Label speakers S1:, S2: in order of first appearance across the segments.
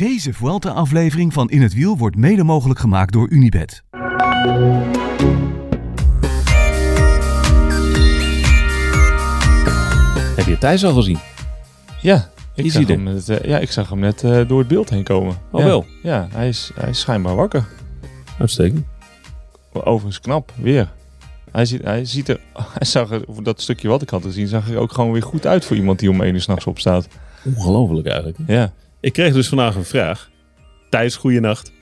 S1: Deze Vuelta-aflevering van In het Wiel wordt mede mogelijk gemaakt door Unibed.
S2: Heb je Thijs al gezien?
S3: Ja, ik
S2: Is
S3: zag,
S2: hij
S3: hem net, eh, ja, ik zag hem net eh, door het beeld heen komen.
S2: Oh,
S3: ja.
S2: wel?
S3: Ja, hij is, hij is schijnbaar wakker.
S2: Uitstekend.
S3: Overigens knap, weer. Hij ziet, hij ziet er, hij zag er, dat stukje wat ik had gezien, zag er ook gewoon weer goed uit voor iemand die om één uur s'nachts opstaat.
S2: Ongelooflijk eigenlijk. hè?
S3: Ja.
S2: Ik kreeg dus vandaag een vraag. Thijs, goeienacht.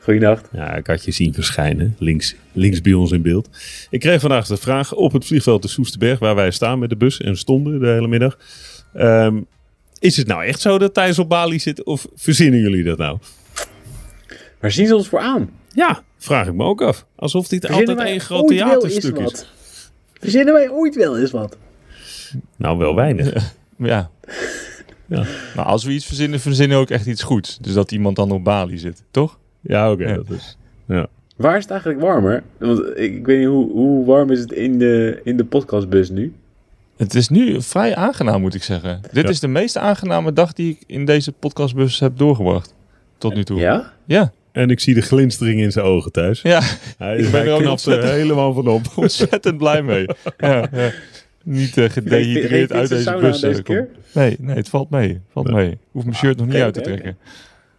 S4: Goeienacht.
S2: Ja, ik had je zien verschijnen. Links, links bij ons in beeld. Ik kreeg vandaag de vraag op het vliegveld de Soesterberg, waar wij staan met de bus en stonden de hele middag. Ehm, is het nou echt zo dat Thijs op Bali zit of verzinnen jullie dat nou?
S4: Waar zien ze ons voor aan?
S2: Ja, vraag ik me ook af. Alsof dit
S4: Verzinnen
S2: altijd één groot theaterstuk is.
S4: wat? Verzinnen wij ooit wel eens wat?
S2: Nou, wel weinig.
S3: ja.
S2: Ja.
S3: Maar als we iets verzinnen, verzinnen we ook echt iets goeds. Dus dat iemand dan op Bali zit, toch?
S2: Ja, oké.
S3: Ja.
S2: dat is. Ja.
S4: Waar is het eigenlijk warmer? Want ik, ik weet niet hoe, hoe warm is het in de, in de podcastbus nu.
S3: Het is nu vrij aangenaam, moet ik zeggen. Dit
S2: Ja.
S3: is de meest aangename dag die ik in deze podcastbus heb doorgebracht. Tot nu toe.
S4: Ja?
S3: Ja.
S2: En ik zie de glinstering in zijn ogen thuis.
S3: Ja,
S2: Hij,
S3: Ik ben
S2: hij
S3: er ook
S2: er
S3: ontzettend-
S2: helemaal van op.
S3: ontzettend blij mee. Ja, ja. Niet eh, gedehydreerd uit deze bus.
S4: deze
S3: eh, kom.
S4: keer?
S3: Nee, nee, het valt mee. Valt
S2: Ja.
S3: mee. Ik hoef mijn shirt nog niet
S4: oké,
S3: uit te trekken.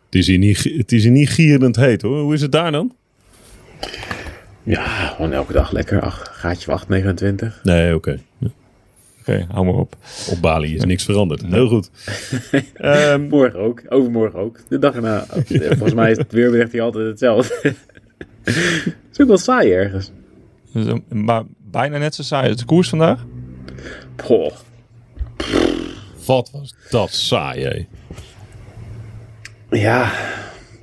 S2: Het is, hier niet, het is hier niet gierend heet hoor. Hoe is het daar dan?
S4: Ja, gewoon elke dag lekker. Ach, gaatje 8, 29.
S2: Nee, oké.
S3: Oké, hou maar op.
S2: Op Bali is niks veranderd. Heel goed. Ehm,
S4: Morgen ook. Overmorgen ook. De dag erna. Volgens mij is het weerbericht hier altijd hetzelfde. Het is ook wel saai ergens.
S3: Dus, maar bijna net zo saai als de koers vandaag.
S4: Goh.
S2: wat was dat saai, hé.
S4: Ja.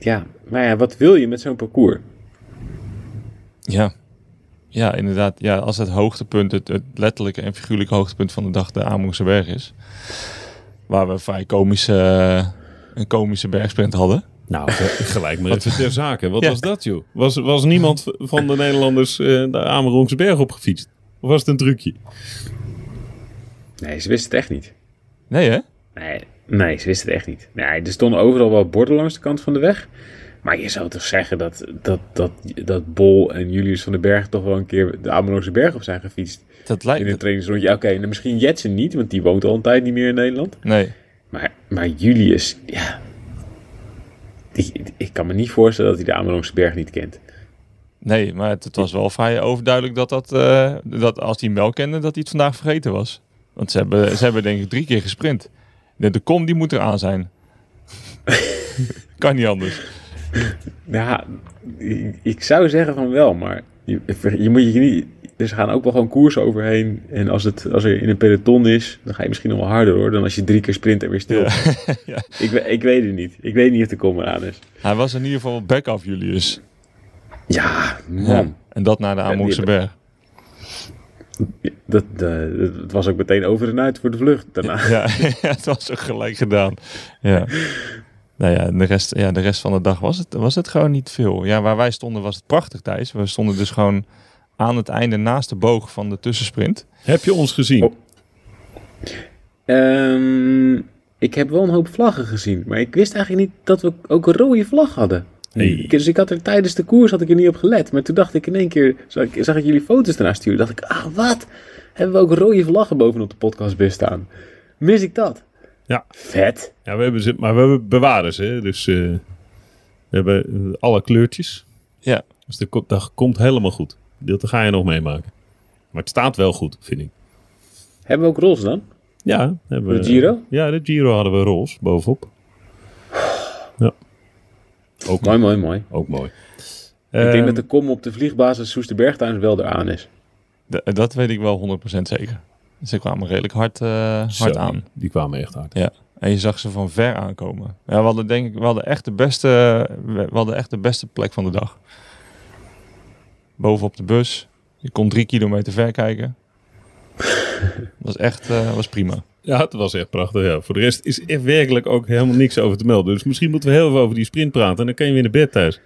S4: Ja. Maar ja, wat wil je met zo'n parcours?
S3: Ja. Ja, inderdaad. Ja, als het hoogtepunt, het, het letterlijke en figuurlijke hoogtepunt van de dag de Amerongse Berg is. Waar we een vrij komische, eh, een komische bergsprint hadden.
S2: Nou, gelijk maar even ter zake. Wat
S3: Ja.
S2: was dat, joh? Was, was niemand van de Nederlanders eh, de Amerongse berg opgefietst? Of was het een trucje?
S4: Nee, ze wisten het echt niet.
S3: Nee, hè?
S4: Nee, nee, ze wisten het echt niet. Nee, er stonden overal wel borden langs de kant van de weg. Maar je zou toch zeggen dat, dat, dat, dat Bol en Julius van den Berg toch wel een keer de Amerongse berg op zijn gefietst.
S3: Dat
S4: In een
S3: lijkt...
S4: trainingsrondje. Oké, nou, misschien Jetsen niet, want die woont al een tijd niet meer in Nederland.
S3: Nee.
S4: Maar, maar Julius, ja. Die, ik kan me niet voorstellen dat hij de Amerongse berg niet kent.
S3: Nee, maar het, het was wel vrij overduidelijk dat, dat, eh, dat als hij hem wel kende, dat hij het vandaag vergeten was. Want ze hebben, ze hebben denk ik drie keer gesprint. De, de kom die moet eraan zijn. kan niet anders.
S4: Ja, ik- zou zeggen van wel, maar je, je moet je niet... Er gaan ook wel gewoon koersen overheen. En als, het, als er in een peloton is, dan ga je misschien nog wel harder hoor. Dan als je drie keer sprint en weer stil.
S3: Ja. Ja.
S4: Ik, ik weet het niet. Ik weet niet of de kom eraan is.
S3: Hij was in ieder geval wel back af Julius.
S4: Ja, man.
S3: Ja. En dat naar de berg.
S4: Dat, eh, het was ook meteen over en uit voor de vlucht daarna.
S3: Ja, ja, het was ook gelijk gedaan. Ja. Nou ja, de rest, ja, de rest van de dag was het, was het gewoon niet veel. Ja, waar wij stonden was het prachtig, Thijs. We stonden dus gewoon aan het einde naast de boog van de tussensprint.
S2: Heb je ons gezien?
S4: Oh. Ehm, ik heb wel een hoop vlaggen gezien, maar ik wist eigenlijk niet dat we ook een rode vlag hadden.
S2: Hey.
S4: Dus ik had er tijdens de koers had ik er niet op gelet. Maar toen dacht ik in één keer, zag ik, zag ik jullie foto's ernaar sturen. dacht ik, ah wat? Hebben we ook rode vlaggen bovenop de podcastbus staan? Mis ik dat?
S2: Ja.
S4: Vet.
S2: Ja, we hebben ze, maar we hebben bewaren ze. hè. Dus eh, we hebben alle kleurtjes.
S3: Ja.
S2: Dus dat, komt- dat komt helemaal goed. Dat ga je nog meemaken. Maar het staat wel goed, vind ik.
S4: Hebben we ook roze dan?
S2: Ja. Hebben we,
S4: De Giro?
S2: Ja, de Giro hadden we roze bovenop. Ja. Ook,
S4: Mooi, mooi, mooi.
S2: ook mooi.
S4: ik denk
S2: Ehm,
S4: dat de kom op de vliegbasis Soesterberg trouwens wel eraan is.
S3: D- dat weet ik wel 100% zeker. Ze kwamen redelijk hard, eh, hard
S2: zo,
S3: aan.
S2: Die kwamen echt hard.
S3: Ja. En je zag ze van ver aankomen. Ja, we hadden denk ik, we hadden echt de beste, we hadden echt de beste plek van de dag. Bovenop de bus. Je kon drie kilometer ver kijken. was echt, eh, was prima.
S2: Ja, het was echt prachtig. Ja. Voor de rest is er werkelijk ook helemaal niks over te melden. Dus misschien moeten we heel even over die sprint praten. En dan kan je weer naar bed thuis.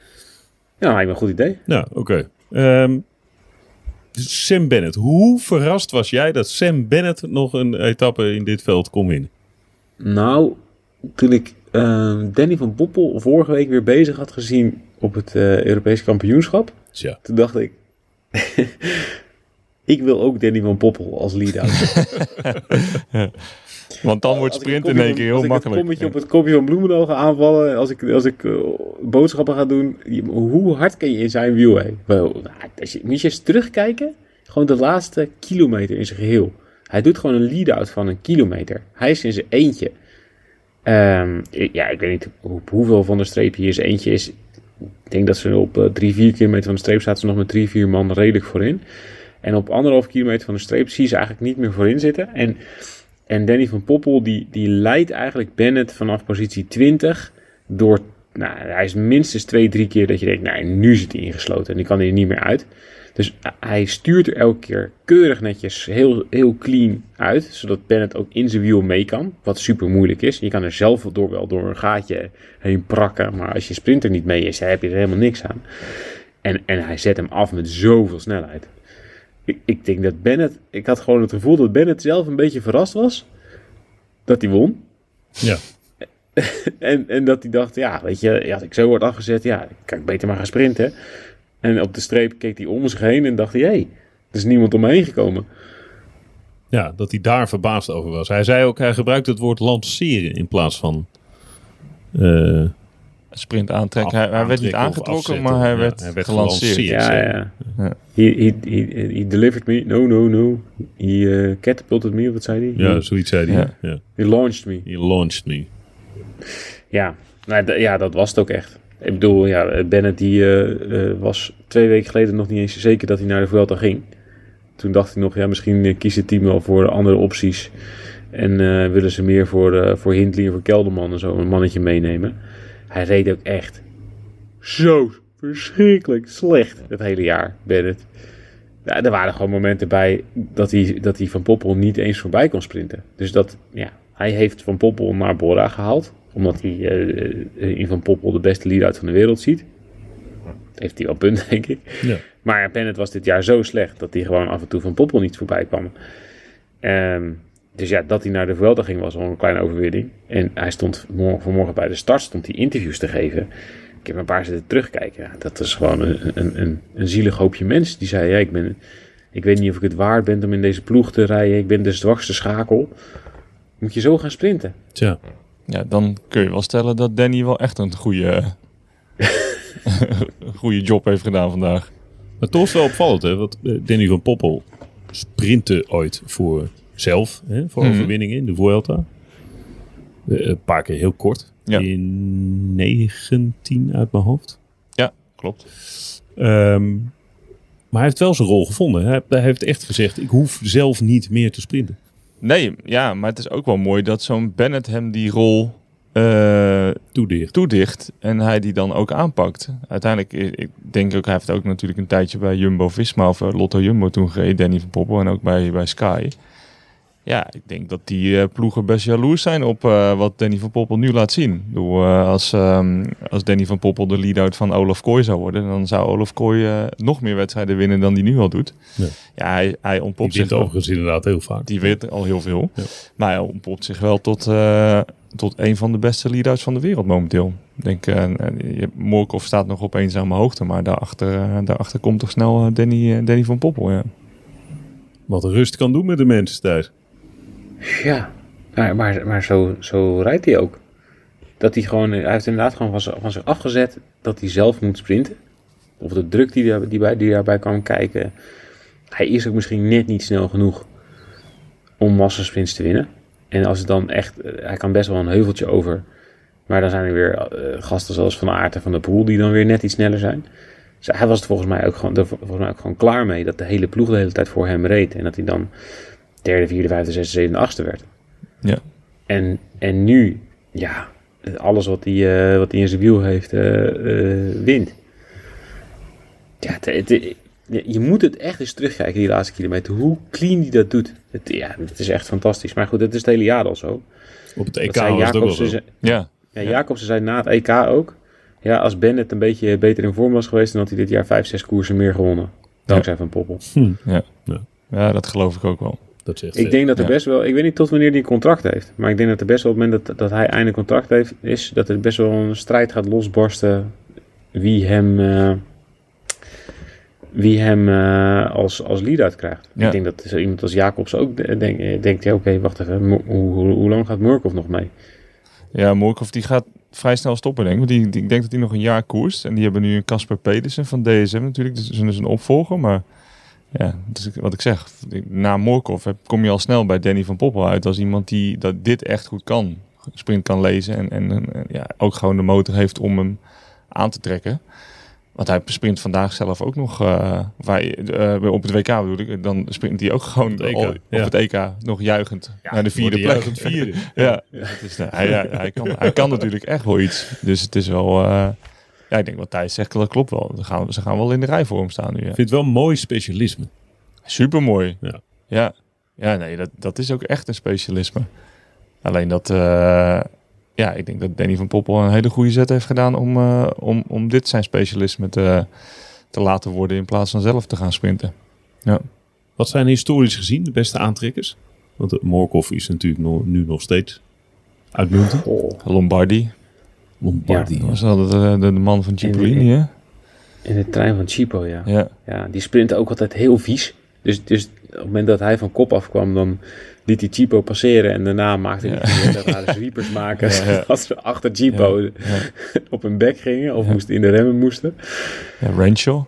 S4: Ja, lijkt me een goed idee.
S2: Nou, oké. Ehm, Sam Bennett. Hoe verrast was jij dat Sam Bennett nog een etappe in dit veld kon winnen?
S4: Nou, toen ik ehm, Danny van Poppel vorige week weer bezig had gezien op het eh Europees kampioenschap.
S2: Tja.
S4: Toen dacht ik, ik wil ook Danny van Poppel als lead-out.
S3: Want dan wordt sprint in één keer heel
S4: Als ik
S3: makkelijk.
S4: het kommetje op het kopje van Bloemendaal ga aanvallen, als ik, als ik eh, boodschappen ga doen, hoe hard kan je in zijn wiel heen? Wel, nou, als je, moet je eens terugkijken, gewoon de laatste kilometer in zijn geheel. Hij doet gewoon een lead-out van een kilometer. Hij is in zijn eentje. Ehm, ik- ja, ik weet niet hoeveel van de streep hier zijn eentje is. Ik denk dat ze op eh, drie, vier kilometer van de streep staat ze nog met drie, vier man redelijk voorin. En op anderhalf kilometer van de streep zie ze eigenlijk niet meer voorin zitten. En en Danny van Poppel, die, die leidt eigenlijk Bennett vanaf positie 20 door... Nou, hij is minstens twee, drie keer dat je denkt, nou, nu zit hij ingesloten en die kan er niet meer uit. Dus hij stuurt er elke keer keurig netjes, heel, heel clean uit, zodat Bennett ook in zijn wiel mee kan, wat super moeilijk is. Je kan er zelf door, wel door een gaatje heen prakken, maar als je sprinter niet mee is, dan heb je er helemaal niks aan. En, en hij zet hem af met zoveel snelheid. Ik, ik denk dat Bennett, ik had gewoon het gevoel dat Bennett zelf een beetje verrast was dat hij won.
S2: Ja.
S4: En, en dat hij dacht, ja, weet je, als ik zo word afgezet, ja, kan ik beter maar gaan sprinten. En op de streep keek hij om zich heen en dacht hij, hé, hey, er is niemand om me heen gekomen.
S2: ja, dat hij daar verbaasd over was. Hij zei ook, hij gebruikte het woord lanceren in plaats van... eh,
S3: Sprint aantrekken.
S2: Af-
S3: hij, hij werd niet aangetrokken,
S2: afzetten.
S3: maar hij
S2: Ja,
S3: werd,
S2: hij werd
S3: gelanceerd.
S2: gelanceerd.
S4: Ja,
S2: zo.
S4: ja.
S3: Ja.
S4: He, he, he, he delivered me. No, no, no. He uh, catapulted me, of wat zei hij?
S2: ja, zoiets zei hij.
S3: Ja.
S2: Ja.
S4: he launched me.
S2: He launched me.
S4: Ja, nou, ja, dat was het ook echt. Ik bedoel, ja, Bennett die eh, eh, was twee weken geleden nog niet eens zeker dat hij naar de Vuelta ging. Toen dacht hij nog, ja, misschien eh, kiest het team wel voor andere opties. En eh, willen ze meer voor, eh, voor Hindley en voor Kelderman en zo een mannetje meenemen. Hij reed ook echt zo verschrikkelijk slecht het hele jaar, Bennett. Ja, er waren gewoon momenten bij dat hij, dat hij Van Poppel niet eens voorbij kon sprinten. Dus dat, ja, hij heeft Van Poppel naar Bora gehaald. Omdat hij eh, in Van Poppel de beste lead-out van de wereld ziet. Heeft hij wel punt, denk ik.
S2: Ja.
S4: Maar Bennett was dit jaar zo slecht dat hij gewoon af en toe Van Poppel niet voorbij kwam. Ehm, dus ja, dat hij naar de Vuelta ging was al een kleine overwinning. En hij stond morgen, vanmorgen bij de start stond hij interviews te geven. Ik heb een paar zitten terugkijken. Ja, dat is gewoon een, een, een, een zielig hoopje mensen. Die zei, ja, ik, ben, ik weet niet of ik het waard ben om in deze ploeg te rijden. Ik ben de zwakste schakel. Moet je zo gaan sprinten?
S2: Tja.
S3: Ja, dan kun je wel stellen dat Danny wel echt een goede, goede job heeft gedaan vandaag.
S2: Maar toch is wel opvallend, hè? Want eh, Danny van Poppel sprintte ooit voor zelf, hè? voor
S3: Mhm.
S2: overwinningen in de Vuelta. Eh, een paar keer heel kort.
S3: Ja.
S2: In 19 uit mijn hoofd.
S3: Ja, klopt.
S2: Ehm, maar hij heeft wel zijn rol gevonden. Hij, hij heeft echt gezegd, ik hoef zelf niet meer te sprinten.
S3: Nee, ja, maar het is ook wel mooi dat zo'n Bennett hem die rol eh,
S2: Toedicht.
S3: toedicht en hij die dan ook aanpakt. Uiteindelijk, ik denk ook, hij heeft ook natuurlijk een tijdje bij Jumbo-Visma of eh, Lotto Jumbo toen gereden, Danny van Poppel en ook bij, bij Sky. Ja, ik denk dat die eh, ploegen best jaloers zijn op eh, wat Danny van Poppel nu laat zien. Bedoel, eh, als, ehm, als Danny van Poppel de lead-out van Olaf Kooi zou worden, dan zou Olaf Kooi nog meer wedstrijden winnen dan die nu al doet.
S2: Ja.
S3: Ja, hij, hij ontpopt
S2: wint
S3: zich wel.
S2: overigens inderdaad heel vaak.
S3: Die weet al heel veel.
S2: Ja.
S3: Maar hij ontpopt zich wel tot, tot een van de beste lead-outs van de wereld momenteel. Ik denk, Morkov staat nog op eenzame hoogte, maar daarachter, daarachter komt toch snel Danny, Danny van Poppel. Ja.
S2: Wat rust kan doen met de mensen thuis.
S4: Ja, maar, maar, zo, zo rijdt hij ook. Dat hij gewoon, hij heeft inderdaad gewoon van, van zich afgezet dat hij zelf moet sprinten. Of de druk die, die, bij, die daarbij kan kijken. Hij is ook misschien net niet snel genoeg om massasprints te winnen. En als het dan echt, eh, hij kan best wel een heuveltje over. Maar dan zijn er weer eh, gasten zoals Van Aert en Van der Poel die dan weer net iets sneller zijn. Dus hij was volgens mij ook gewoon, er volgens mij ook gewoon klaar mee dat de hele ploeg de hele tijd voor hem reed. En dat hij dan derde, vierde, vijfde, zesde, zevende, achtste werd.
S3: Ja.
S4: En, en nu, ja, alles wat hij, eh, wat hij in zijn wiel heeft, eh, eh, wint. Ja, het, het- je- moet het echt eens terugkijken, die laatste kilometer. Hoe clean hij dat doet. Het, ja, het is echt fantastisch. Maar goed, het is het hele jaar al zo.
S2: Op het
S4: Dat
S2: EK was het ook zo.
S4: zei-
S3: Ja.
S4: ja, Jacobsen zei na het EK ook. Ja, als Bennett een beetje beter in vorm was geweest, dan had hij dit jaar vijf, zes koersen meer gewonnen. Dankzij Van Poppel.
S3: ja, dat geloof ik ook wel.
S2: Dat zegt
S4: Ik denk dat er
S3: Ja.
S4: best wel, ik weet niet tot wanneer hij een contract heeft, maar ik denk dat er best wel op het moment dat, dat hij einde contract heeft, is dat er best wel een strijd gaat losbarsten wie hem, eh, wie hem eh, als, als lead-out krijgt.
S3: Ja.
S4: Ik denk dat zo iemand als Jacobs ook de- denk, eh, denkt, ja oké, wacht even, hoe, hoe, hoe lang gaat Murkoff nog mee?
S3: Ja, Morkov die gaat vrij snel stoppen, denk ik. Die- ik denk dat hij nog een jaar koerst. En die hebben nu een Casper Pedersen van DSM natuurlijk. Dus dat is een opvolger. Maar ja, dus wat ik zeg. Na Morkov heb- kom je al snel bij Danny van Poppel uit. Als iemand die dat dit echt goed kan. Sprint kan lezen. En, en, en, ja, ook gewoon de motor heeft om hem aan te trekken. Want hij sprint vandaag zelf ook nog. eh, waar, eh, op het WK bedoel ik. Dan sprint hij ook gewoon
S2: Op het EK,
S3: al- op
S2: ja.
S3: het EK nog juichend naar de vierde plek.
S2: juichend vierde.
S3: Ja, het is, hij, kan, hij kan natuurlijk echt wel iets. Dus het is wel... eh, ja, ik denk wat Thijs zegt, dat klopt wel. Ze gaan, ze gaan wel in de rij voor hem staan nu. Ja.
S2: Ik vind het wel een mooi specialisme.
S3: Super mooi.
S2: Ja.
S3: Ja, ja nee, dat, dat is ook echt een specialisme. Alleen dat... eh, ja, ik denk dat Danny van Poppel een hele goede zet heeft gedaan... om, eh, om, om dit zijn specialisme te, te laten worden... in plaats van zelf te gaan sprinten.
S2: Wat zijn historisch gezien de beste aantrekkers? Want Morkov is natuurlijk nu nog steeds uitmuntend.
S3: Lombardi,
S2: Lombardi.
S3: dat was altijd eh, de, de man van Cipollini, hè?
S4: in de trein van Chipo, ja.
S3: Ja,
S4: Ja, die sprintte ook altijd heel vies. Dus, dus op het moment dat hij van kop afkwam, dan liet hij Chipo passeren. En daarna maakte hij
S3: Ja.
S4: dat rare sweepers maken.
S3: Ja, ja.
S4: Als ze achter Chipo
S3: ja.
S4: op hun bek gingen of
S3: Ja.
S4: moesten in de remmen moesten.
S3: Ja, Renshaw,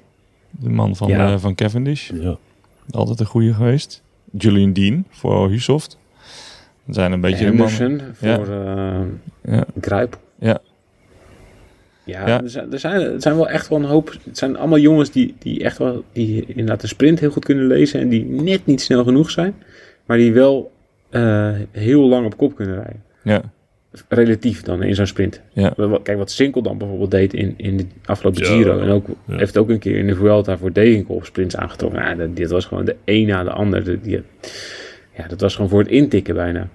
S3: de man van,
S4: Ja.
S3: eh, van Cavendish.
S2: Ja.
S3: Altijd een goede geweest. Julian Dean voor Husoft. Dat zijn een beetje de mannen.
S4: Voor eh
S3: Ja.
S4: Grijp.
S3: Ja.
S4: Ja,
S3: Ja.
S4: Er, zijn, er, zijn, er zijn wel echt wel een hoop. Het zijn allemaal jongens die, die echt wel. die inderdaad de sprint heel goed kunnen lezen. en die net niet snel genoeg zijn. maar die wel eh, heel lang op kop kunnen rijden.
S3: Ja,
S4: relatief dan in zo'n sprint.
S3: Ja.
S4: Kijk, wat Sinkel dan bijvoorbeeld deed in, in de afgelopen. Giro. En ook,
S2: Ja.
S4: heeft ook een keer in de Vuelta voor Degenkolb sprints aangetrokken. Nou, dat, dit was gewoon de een na de ander. De- die, ja, dat was gewoon voor het intikken bijna.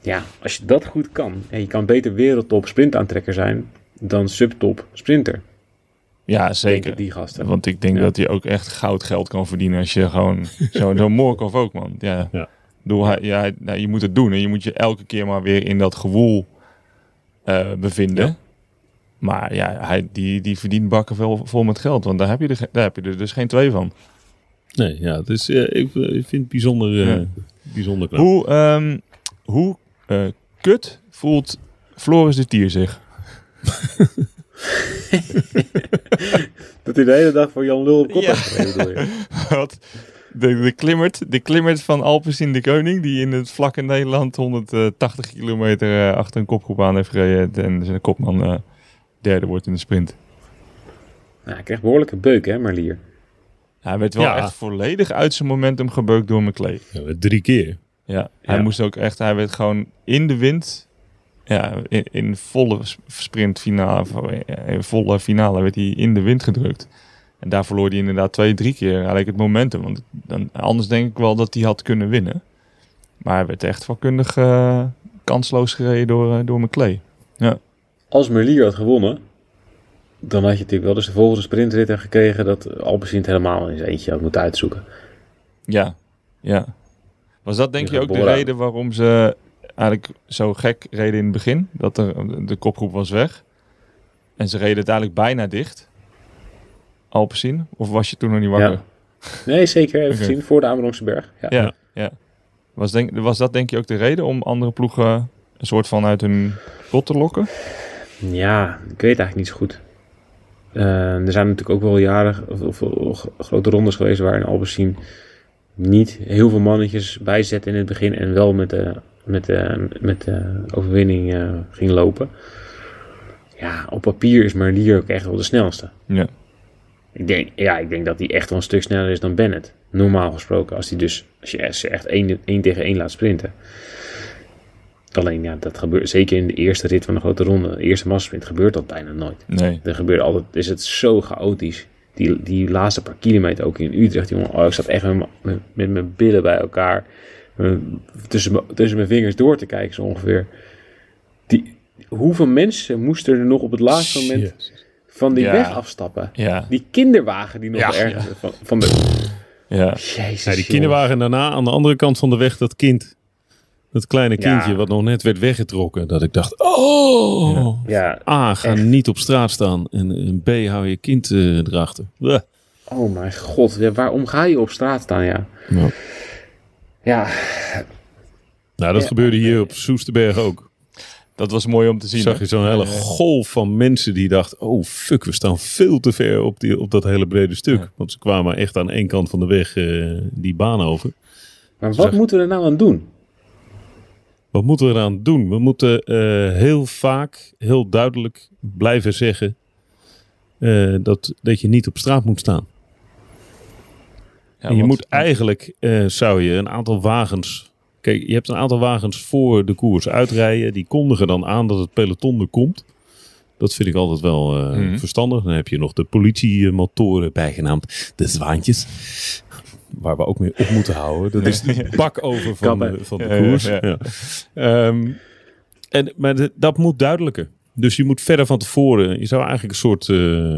S4: Ja, als je dat goed kan. En je kan beter wereldtop sprintaantrekker zijn dan subtop sprinter.
S3: ja zeker.
S4: die gasten.
S3: Want ik denk
S4: Ja.
S3: dat hij ook echt goud geld kan verdienen als je gewoon zo zo'n Morkov ook man. Ja.
S2: Ja.
S3: Doe, hij, ja, nou, je moet het doen en je moet je elke keer maar weer in dat gewoel eh, bevinden.
S2: Ja.
S3: Maar ja, hij, die, die verdient bakken vol, vol met geld, want daar heb, je er, daar heb je er dus geen twee van.
S2: Nee, ja, het is, eh, ik, ik vind het bijzonder,
S3: Ja.
S2: bijzonder knap.
S3: Hoe, ehm, hoe kut voelt Floris de Tier zich?
S4: Dat hij de hele dag voor Jan Lul op kop
S3: Ja.
S4: heeft?
S3: Wat? De, de, klimmert, de klimmert van Alpecin de Koning, die in het vlakke Nederland 180 kilometer eh, achter een kopgroep aan heeft gereden en zijn kopman eh, derde wordt in de sprint.
S4: Nou, hij krijgt behoorlijke beuk, hè, Marlier.
S3: Hij werd wel
S2: Ja.
S3: echt volledig uit zijn momentum gebeukt door McLean.
S2: Ja, drie keer.
S3: Ja, hij
S4: Ja.
S3: moest ook echt, hij werd gewoon in de wind, ja, in, in volle sprintfinale, in volle finale werd hij in de wind gedrukt. En daar verloor hij inderdaad twee, drie keer eigenlijk het momentum. Want dan, anders denk ik wel dat hij had kunnen winnen. Maar hij werd echt vakkundig eh, kansloos gereden door, eh, door McLean.
S4: Als Merlier had gewonnen, dan had je natuurlijk wel dus de volgende sprintrit en gekregen dat Alpecin het helemaal in zijn eentje had moeten uitzoeken.
S3: Ja, ja. Was dat denk
S4: Je
S3: je ook de reden waarom ze eigenlijk zo gek reden in het begin? Dat er, de kopgroep was weg. En ze reden uiteindelijk bijna dicht. Alpecin? Of was je toen nog niet wakker?
S4: Ja. Nee, zeker. Even gezien voor de Amerongse berg. Ja.
S3: Ja, ja. Was, denk, was dat denk je ook de reden om andere ploegen een soort van uit hun pot te lokken?
S4: Ja, ik weet eigenlijk niet zo goed. Eh, er zijn natuurlijk ook wel jaren of, of, grote rondes geweest waarin Alpecin niet heel veel mannetjes bijzette in het begin en wel met de, met de, met de overwinning eh, ging lopen. Ja, op papier is Merlier ook echt wel de snelste.
S3: Ja.
S4: Ik denk, ja, ik denk dat hij echt wel een stuk sneller is dan Bennett. Normaal gesproken, als, hij dus, als je echt één, één tegen één laat sprinten. Alleen, ja, dat gebeurt zeker in de eerste rit van de grote ronde. De eerste massasprint gebeurt dat bijna nooit.
S3: Nee.
S4: Er gebeurt altijd, is het zo chaotisch. Die, die laatste paar kilometer ook in Utrecht, jongen. Oh, ik zat echt met mijn billen bij elkaar. Eh, tussen, mijn- tussen mijn vingers door te kijken, zo ongeveer. Die, hoeveel mensen moesten er nog op het laatste moment
S2: Jezus.
S4: van die
S3: Ja.
S4: weg afstappen?
S3: Ja.
S4: Die kinderwagen die nog
S3: Ja,
S4: ergens van, van de...
S3: Ja.
S4: Jezus,
S2: Ja, die kinderwagen en daarna aan de andere kant van de weg dat kind. Dat kleine
S4: Ja.
S2: kindje wat nog net werd weggetrokken. Dat ik dacht, oh.
S4: Ja,
S2: A, ga
S4: Echt.
S2: niet op straat staan. En, en B, hou je kind eh, erachter. Bleh.
S4: oh mijn god. Ja, waarom ga je op straat staan, ja?
S2: Nou,
S4: Ja,
S2: nou, dat
S4: Ja.
S2: gebeurde hier op Soesterberg ook.
S3: Dat was mooi om te zien.
S2: Zag
S3: hè?
S2: je zo'n hele golf van mensen die dachten... oh fuck, we staan veel te ver op, die, op dat hele brede stuk.
S3: Ja.
S2: Want ze kwamen echt aan één kant van de weg eh, die baan over.
S4: maar wat moeten we er nou aan doen?
S2: Wat moeten we eraan doen? We moeten eh, heel vaak, heel duidelijk blijven zeggen... eh, dat, dat je niet op straat moet staan. En je
S3: want-
S2: moet eigenlijk, eh, zou je een aantal wagens... Kijk, je hebt een aantal wagens voor de koers uitrijden. Die kondigen dan aan dat het peloton er komt. Dat vind ik altijd wel eh,
S3: Mhm.
S2: verstandig. Dan heb je nog de politiemotoren bijgenaamd de zwaantjes. Waar we ook mee op moeten houden. Dat is de bak over van, de- van de
S3: ja,
S2: koers.
S3: ja.
S2: Ja. Ehm, en, maar de- dat moet duidelijker. Dus je moet verder van tevoren... Je zou eigenlijk een soort eh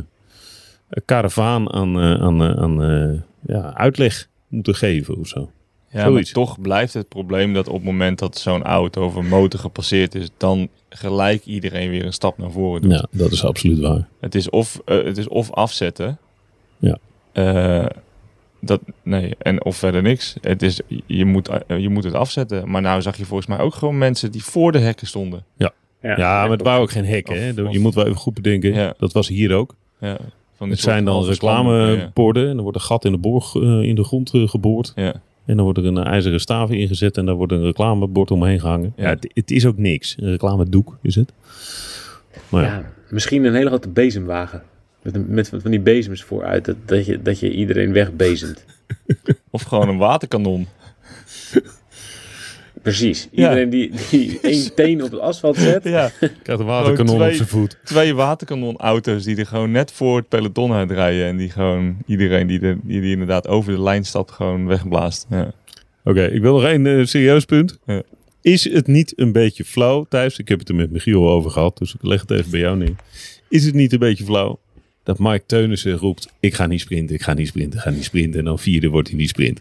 S2: karavaan aan, aan, aan ja, uitleg moeten geven of zo.
S3: Ja, maar toch blijft het probleem dat op het moment dat zo'n auto of een motor gepasseerd is, dan gelijk iedereen weer een stap naar voren doet.
S2: Ja, dat is absoluut waar.
S3: Het, is of, eh, het is of afzetten.
S2: Ja.
S3: Eh, dat, nee, en of verder niks. Het is, je, moet, eh, je moet het afzetten. Maar nou zag je volgens mij ook gewoon mensen die voor de hekken stonden.
S2: Ja, maar het waren ook geen hekken. Hè?
S3: Of-
S2: Je moet wel even goed bedenken.
S3: Ja.
S2: Dat was hier ook.
S3: Ja, van
S2: Het zijn dan reclameborden. En dan wordt een gat in de, borg, eh, in de grond eh, geboord.
S3: Ja.
S2: En dan wordt er een eh, ijzeren staaf ingezet. En daar wordt een reclamebord omheen gehangen. Ja,
S3: Ja.
S2: het, het is ook niks. Een reclamedoek is het. Maar ja.
S4: Ja, misschien een hele grote bezemwagen. Met, een- met van die bezems vooruit. Dat, dat, je, dat je iedereen wegbezemt.
S3: Of gewoon een waterkanon.
S4: Precies.
S3: Ja.
S4: Iedereen die, die één teen op het asfalt zet.
S3: Ja,
S2: krijgt een waterkanon op
S3: twee-
S2: zijn voet.
S3: twee waterkanonauto's die er gewoon net voor het peloton uitrijden. En die gewoon iedereen die, er, die, die inderdaad over de lijn stapt gewoon wegblaast. Ja.
S2: Oké, ik wil nog één eh, serieus punt.
S3: Ja.
S2: Is het niet een beetje flauw, Thijs? Ik heb het er met Michiel over gehad, dus ik leg het even bij jou neer. Is het niet een beetje flauw dat Mike Teunissen roept... ik ga niet sprinten, ik ga niet sprinten, ik ga niet sprinten... en dan vierde wordt hij niet sprint.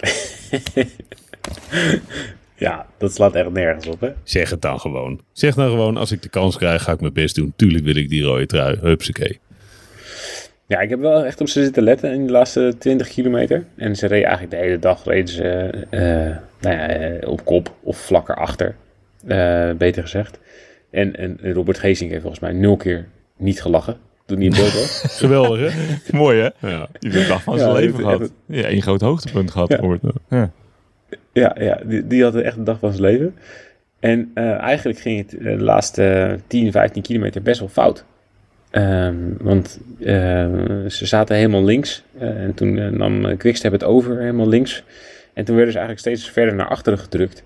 S4: Ja, dat slaat echt nergens op, hè?
S2: Zeg het dan gewoon. Zeg dan gewoon, als ik de kans krijg, ga ik mijn best doen. Tuurlijk wil ik die rode trui. Hupsakee.
S4: Ja, ik heb wel echt op ze zitten letten in de laatste 20 kilometer. En ze reden eigenlijk de hele dag reden ze, eh, nou ja, eh, op kop of vlak erachter. eh beter gezegd. En, en Robert Geesink heeft volgens mij nul keer niet gelachen toen hij in beeld was.
S2: Geweldig, hè?
S3: Mooi hè?
S2: Ja.
S3: Die heeft de dag van zijn leven gehad.
S4: echt-
S3: Ja, één groot hoogtepunt gehad.
S4: Ja.
S3: Ja.
S4: Ja, ja die, die had echt een dag van zijn leven. En eh, eigenlijk ging het eh, de laatste 10, 15 kilometer best wel fout. Ehm, want eh, ze zaten helemaal links. eh, en toen eh, nam eh, Quickstep het over, helemaal links. En toen werden ze eigenlijk steeds verder naar achteren gedrukt.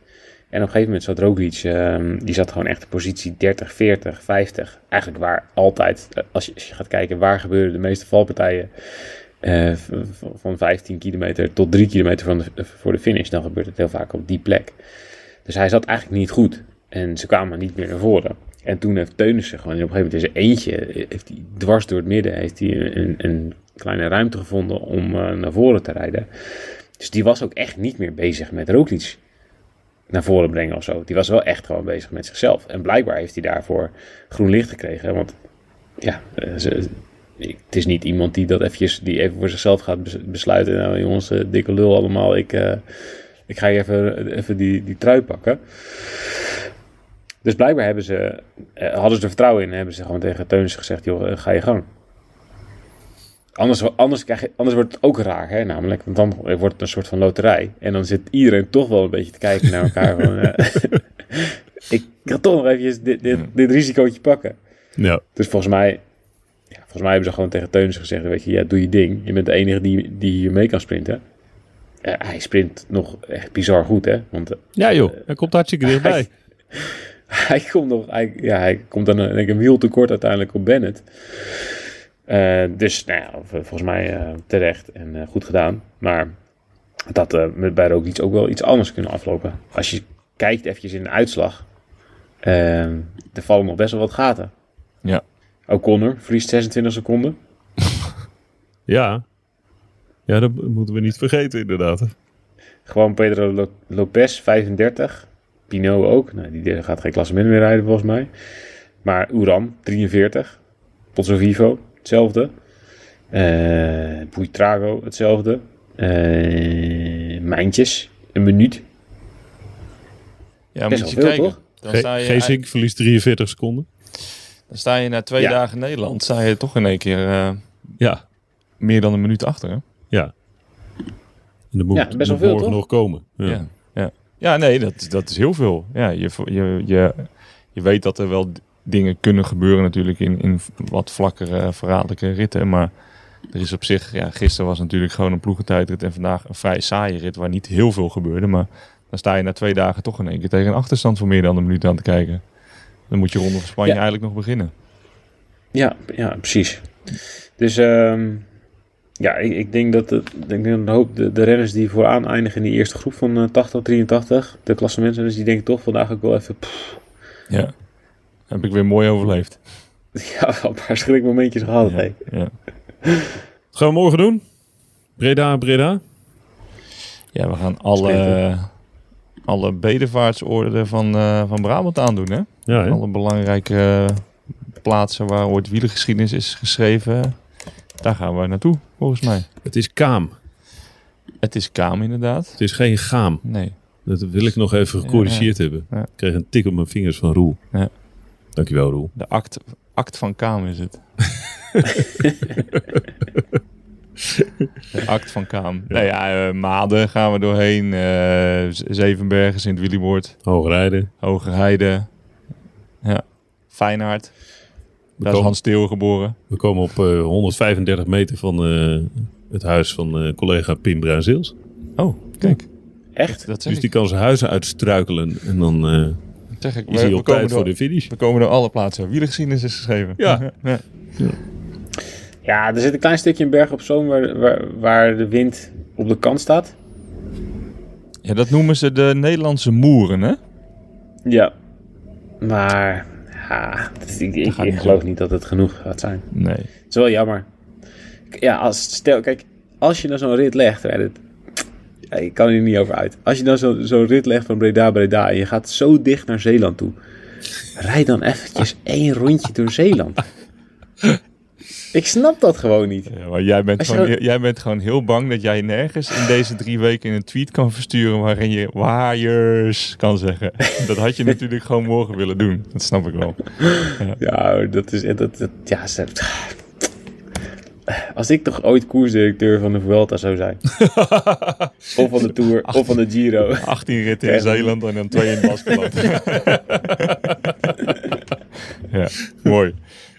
S4: En op een gegeven moment zat Roglic, ehm, die zat gewoon echt in positie 30, 40, 50. Eigenlijk waar altijd, eh, als je, als je gaat kijken waar gebeuren de meeste valpartijen... eh, van 15 kilometer tot 3 kilometer van voor de finish, dan gebeurt het heel vaak op die plek. Dus hij zat eigenlijk niet goed. En ze kwamen niet meer naar voren. En toen heeft Teunissen gewoon op een gegeven moment in zijn eentje, heeft hij dwars door het midden, heeft hij een, een kleine ruimte gevonden om eh, naar voren te rijden. Dus die was ook echt niet meer bezig met Roglic naar voren brengen of zo. Die was wel echt gewoon bezig met zichzelf. En blijkbaar heeft hij daarvoor groen licht gekregen. Want ja, eh, ze, ik- het is niet iemand die dat eventjes, die even voor zichzelf gaat bes- besluiten. Nou jongens, eh, dikke lul allemaal, ik, eh, ik ga je even, even die, die trui pakken. Dus blijkbaar hebben ze, eh, hadden ze er vertrouwen in en hebben ze gewoon tegen Teunis gezegd, joh, ga je gang. Anders, anders, krijg je, anders wordt het ook raar, hè, namelijk. Want dan wordt het een soort van loterij. En dan zit iedereen toch wel een beetje te kijken naar elkaar. van, ik ga toch nog eventjes dit, dit, dit risicootje pakken.
S2: Ja.
S4: Dus volgens mij, volgens mij hebben ze gewoon tegen Teunis gezegd, weet je, ja, doe je ding. Je bent de enige die, die hier mee kan sprinten. Hij sprint nog echt bizar goed, hè. Want eh,
S2: ja, joh. Hij komt hartstikke dichtbij.
S4: hij komt nog, hij, ja, hij komt dan een, denk ik, een wiel tekort uiteindelijk op Bennett. Eh, dus nou ja, volgens mij eh, terecht en goed gedaan. Maar dat eh met bij Roglic ook wel iets anders kunnen aflopen. Als je kijkt eventjes in de uitslag, er vallen nog best wel wat gaten.
S3: Ja.
S4: O'Connor verliest 26 seconden.
S2: Ja. Ja, dat moeten we niet vergeten inderdaad.
S4: Gewoon Pedro Lo- Lopez, 35. Pinot ook. Nou, die gaat geen klassement meer rijden volgens mij. Maar Uran, 43. Pozzo Vivo, hetzelfde. Eh Buitrago, hetzelfde. Eh Mijntjes, een minuut.
S3: Ja,
S4: Best
S3: moet je
S4: veel,
S3: kijken.
S4: toch?
S3: Dan sta, je,
S2: Geesink verliest 43 seconden.
S3: Dan sta je na twee
S4: Ja.
S3: dagen Nederland, sta je toch in één keer eh,
S2: Ja,
S3: meer dan een minuut achter. Hè?
S2: ja. En er moet
S4: Ja, best wel veel,
S2: morgen
S4: toch?
S2: nog komen. Ja.
S3: Ja. Ja. Ja. nee, dat, dat is heel veel. Ja, je, je, je, je weet dat er wel dingen kunnen gebeuren natuurlijk in, in wat vlakkere, verraderlijke ritten. Maar er is op zich, ja, gisteren was natuurlijk gewoon een ploegentijdrit en vandaag een vrij saaie rit waar niet heel veel gebeurde. Maar dan sta je na twee dagen toch in één keer tegen een achterstand van meer dan een minuut aan te kijken. Dan moet je Ronde van Spanje
S4: Ja.
S3: eigenlijk nog beginnen.
S4: Ja, ja precies. Dus ehm, ja, ik, ik denk dat ik denk dat een hoop de, de renners die vooraan eindigen in die eerste groep van eh, 80, 83, de klassementen, dus die denken toch vandaag ook wel even, pff,
S3: Ja. Heb ik weer mooi overleefd.
S4: ja, wel een paar schrikmomentjes gehad.
S3: Ja, ja.
S2: Wat gaan we morgen doen? Breda, Breda.
S3: Ja, we gaan alle, alle bedevaartsorden van, eh, van Brabant aandoen, hè?
S2: Ja?
S3: Alle belangrijke eh, plaatsen waar ooit wielergeschiedenis is geschreven. Daar gaan we naartoe, volgens mij.
S2: Het is Kaam.
S3: Het is Kaam, inderdaad.
S2: Het is geen Gaam.
S3: Nee.
S2: Dat wil ik nog even gecorrigeerd hebben.
S3: Ja.
S2: Ik kreeg een tik op mijn vingers van Roel.
S3: Ja.
S2: Dankjewel, Roel.
S3: De act, act van Kaam is het. Act van Kaam. Nou ja, eh, Maden gaan we doorheen. eh, Zevenbergen, Sint-Willibord,
S2: Hoogrijden.
S3: Hogerheide. Ja. Feyenoord.
S2: We,
S3: Daar is Hans Steel geboren.
S2: we komen op eh, 135 meter van eh, het huis van eh, collega Pim Bruinzeels.
S3: Oh, kijk.
S4: Echt?
S3: Dat
S2: Dus die
S3: ik.
S2: kan zijn huizen uitstruikelen. En dan eh,
S3: Zeg ik.
S2: is hij op
S3: komen
S2: tijd
S3: door,
S2: voor de finish.
S3: we komen door alle plaatsen waar wielergeschiedenis is geschreven.
S2: Ja.
S3: ja.
S4: Ja, er zit een klein stukje in Berg op Zoom waar, waar, waar de wind op de kant staat.
S3: Ja, dat noemen ze de Nederlandse moeren, hè?
S4: Ja. Maar, ja, is- ik, geloof
S3: zo.
S4: niet dat het genoeg gaat zijn.
S3: Nee.
S4: Het is wel jammer. Ja, als, stel, kijk, als je nou zo'n rit legt, hè, dat, ja, ik kan er niet over uit. Als je nou zo- zo'n rit legt van Breda, Breda en je gaat zo dicht naar Zeeland toe, rijd dan eventjes één rondje door Zeeland. Ik snap dat gewoon niet.
S3: Ja, maar jij bent,
S4: je
S3: gewoon, jij bent gewoon heel bang dat jij nergens in deze drie weken een tweet kan versturen waarin je waaiers kan zeggen. Dat had je natuurlijk gewoon morgen willen doen. Dat snap ik wel.
S4: Ja, dat is, dat, dat, ja, ze- als ik toch ooit koersdirecteur van de Vuelta zou zijn. of van de Tour, of van de Giro.
S3: 18 ritten in. Zeeland en dan twee in Baskeland. ja, mooi.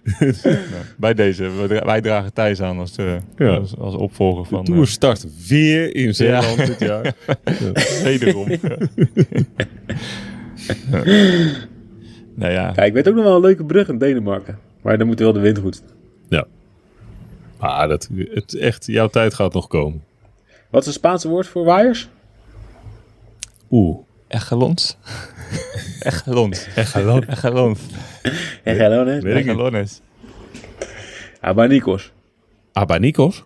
S3: Bij deze, wij- wij dragen Thijs aan als, de,
S2: Ja.
S3: als, als opvolger
S2: De
S3: van...
S2: Tour start weer in Zeeland dit jaar.
S3: eh, wederom. Ja. Ja. Nou ja,
S4: Ja, ik weet ook nog wel een leuke brug in Denemarken. Maar dan moet wel de wind goed.
S2: Ja. Maar dat, het, echt, jouw tijd gaat nog komen.
S4: Wat is het Spaanse woord voor waaiers?
S2: Oeh.
S3: Echelons. Echelons.
S2: Weet ik niet.
S3: Echelons.
S4: Abanicos.
S2: Abanikos?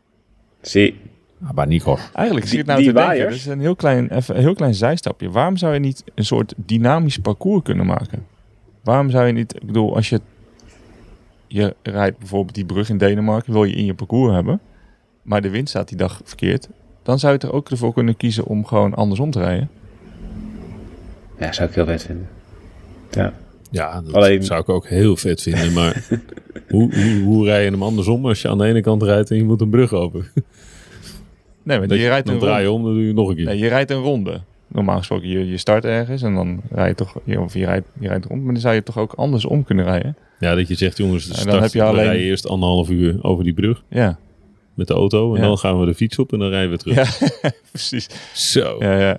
S4: Zie.
S2: Abanikos.
S3: Eigenlijk zie je het
S4: Die-
S3: nou
S4: die
S3: te denken.
S4: waaiers?
S3: Dat is een heel klein, even, een heel klein zijstapje. Waarom zou je niet een soort dynamisch parcours kunnen maken? Waarom zou je niet, ik bedoel, als je, je rijdt bijvoorbeeld die brug in Denemarken, wil je in je parcours hebben, maar de wind staat die dag verkeerd, dan zou je er ook ervoor kunnen kiezen om gewoon andersom te rijden.
S4: Ja, zou ik heel vet vinden. Ja.
S2: Ja, dat
S4: Alleen-
S2: zou ik ook heel vet vinden. Maar hoe, hoe, hoe rij je hem andersom als je aan de ene kant rijdt en je moet een brug open?
S3: Nee, maar
S2: Dat
S3: je
S2: je-
S3: rijdt
S2: dan
S3: een
S2: draai
S3: ronde.
S2: je om, dan doe je nog een keer.
S3: Nee, je rijdt een ronde. Normaal gesproken, je, je start ergens en dan rij je toch, je- of je rijdt, je rijdt rond, maar dan zou je toch ook andersom kunnen rijden.
S2: Ja, dat je zegt, jongens, de
S3: En dan
S2: start,
S3: heb je alleen-
S2: rij je eerst anderhalf uur over die brug
S3: Ja,
S2: met de auto. En
S3: Ja.
S2: dan gaan we de fiets op en dan rijden we terug.
S3: ja precies.
S2: Zo.
S3: Ja, ja.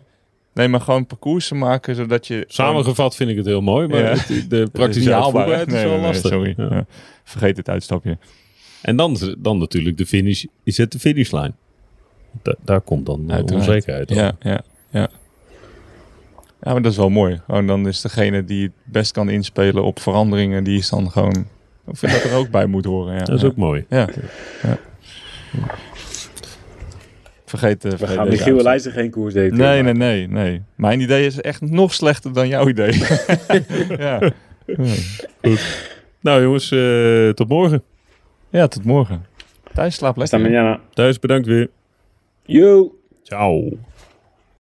S3: Nee, maar gewoon parcoursen maken zodat je.
S2: Samengevat vind ik het heel mooi, maar
S3: Ja.
S2: het- de praktische
S3: niet haalbaar, hè?
S2: uitvoerbaarheid is wel
S3: nee,
S2: lastig.
S3: sorry.
S2: Ja.
S3: Vergeet het uitstapje.
S2: En dan, dan natuurlijk de finish. Is het de finishlijn? Da- daar komt dan de
S3: Uiteraard.
S2: onzekerheid op.
S3: Ja, ja, ja. Ja, maar dat is wel mooi. Gewoon dan is degene die het best kan inspelen op veranderingen, die is dan gewoon. Ik vind dat er ook bij moet horen. Ja,
S2: Dat is ook mooi.
S3: Ja. Vergeet,
S4: We
S3: vergeet
S4: gaan
S3: deze
S4: Michiel geen koers daten.
S3: Nee, nee, nee, nee. Mijn idee is echt nog slechter dan jouw idee. ja.
S2: Nou jongens, eh, tot morgen.
S3: ja, tot morgen. Thijs, slaap lekker.
S2: Thuis bedankt weer.
S4: Yo!
S2: Ciao.